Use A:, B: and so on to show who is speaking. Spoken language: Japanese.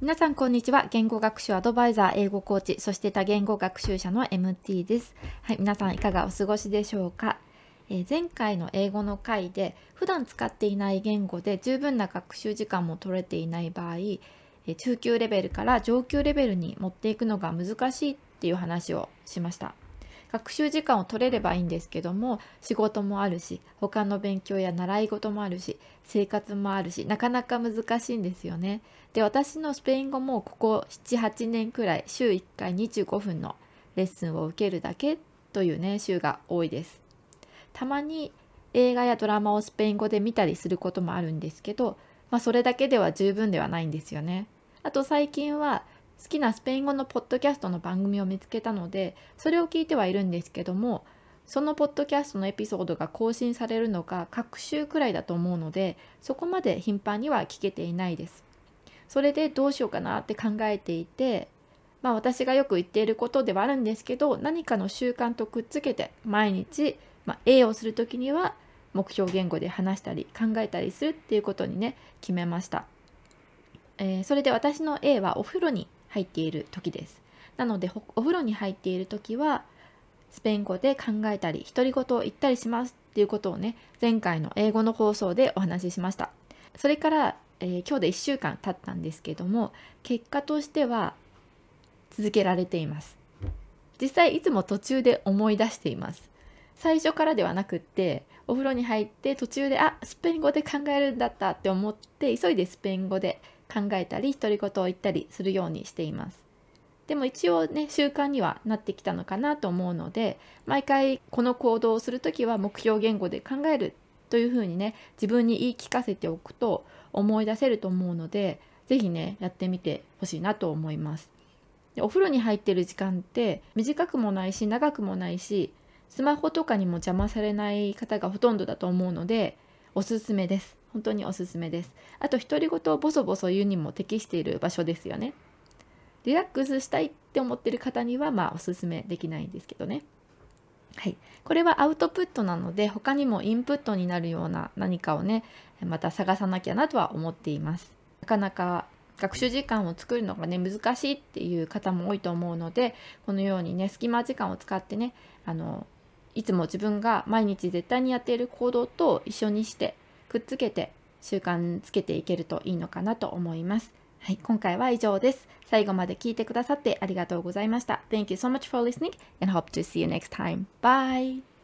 A: 皆さんこんにちは。言語学習アドバイザー英語コーチそして多言語学習者の MT です。はい皆さんいかがお過ごしでしょうか、えー、前回の英語の回で普段使っていない言語で十分な学習時間も取れていない場合、えー、中級レベルから上級レベルに持っていくのが難しいっていう話をしました。学習時間を取れればいいんですけども仕事もあるし他の勉強や習い事もあるし生活もあるしなかなか難しいんですよね。で私のスペイン語もここ78年くらい週1回25分のレッスンを受けるだけというね週が多いです。たまに映画やドラマをスペイン語で見たりすることもあるんですけど、まあ、それだけでは十分ではないんですよね。あと最近は好きなスペイン語のポッドキャストの番組を見つけたのでそれを聞いてはいるんですけどもそのポッドキャストのエピソードが更新されるのが各週くらいだと思うのでそこまで頻繁には聞けていないです。それでどうしようかなって考えていてまあ私がよく言っていることではあるんですけど何かの習慣とくっつけて毎日、まあ、A をする時には目標言語で話したり考えたりするっていうことにね決めました。えー、それで私の A はお風呂に入っている時です。なのでお風呂に入っている時はスペイン語で考えたり独り言を言ったりしますっていうことをね前回の英語の放送でお話ししました。それから、えー、今日で1週間経ったんですけども結果としては続けられています。実際いつも途中で思い出しています。最初からではなくってお風呂に入って途中であスペイン語で考えるんだったって思って急いでスペイン語で考えたり独り言を言ったりするようにしています。でも一応ね習慣にはなってきたのかなと思うので毎回この行動をする時は目標言語で考えるというふうにね自分に言い聞かせておくと思い出せると思うので是非ねやってみてほしいなと思います。でお風呂に入ってる時間って短くもないし長くもないしスマホとかにも邪魔されない方がほとんどだと思うのでおすすめです。本当におすすめです。あと独り言をボソボソ言うにも適している場所ですよね。リラックスしたいって思ってる方にはまあおすすめできないんですけどね。はい、これはアウトプットなので他にもインプットになるような何かをねまた探さなきゃなとは思っています。なかなか学習時間を作るのがね難しいっていう方も多いと思うのでこのようにね隙間時間を使ってねあのいつも自分が毎日絶対にやっている行動と一緒にしてくっつけて習慣つけていけるといいのかなと思います。はい、今回は以上です。最後まで聞いてくださってありがとうございました。Thank you so much for listening and hope to see you next time. Bye!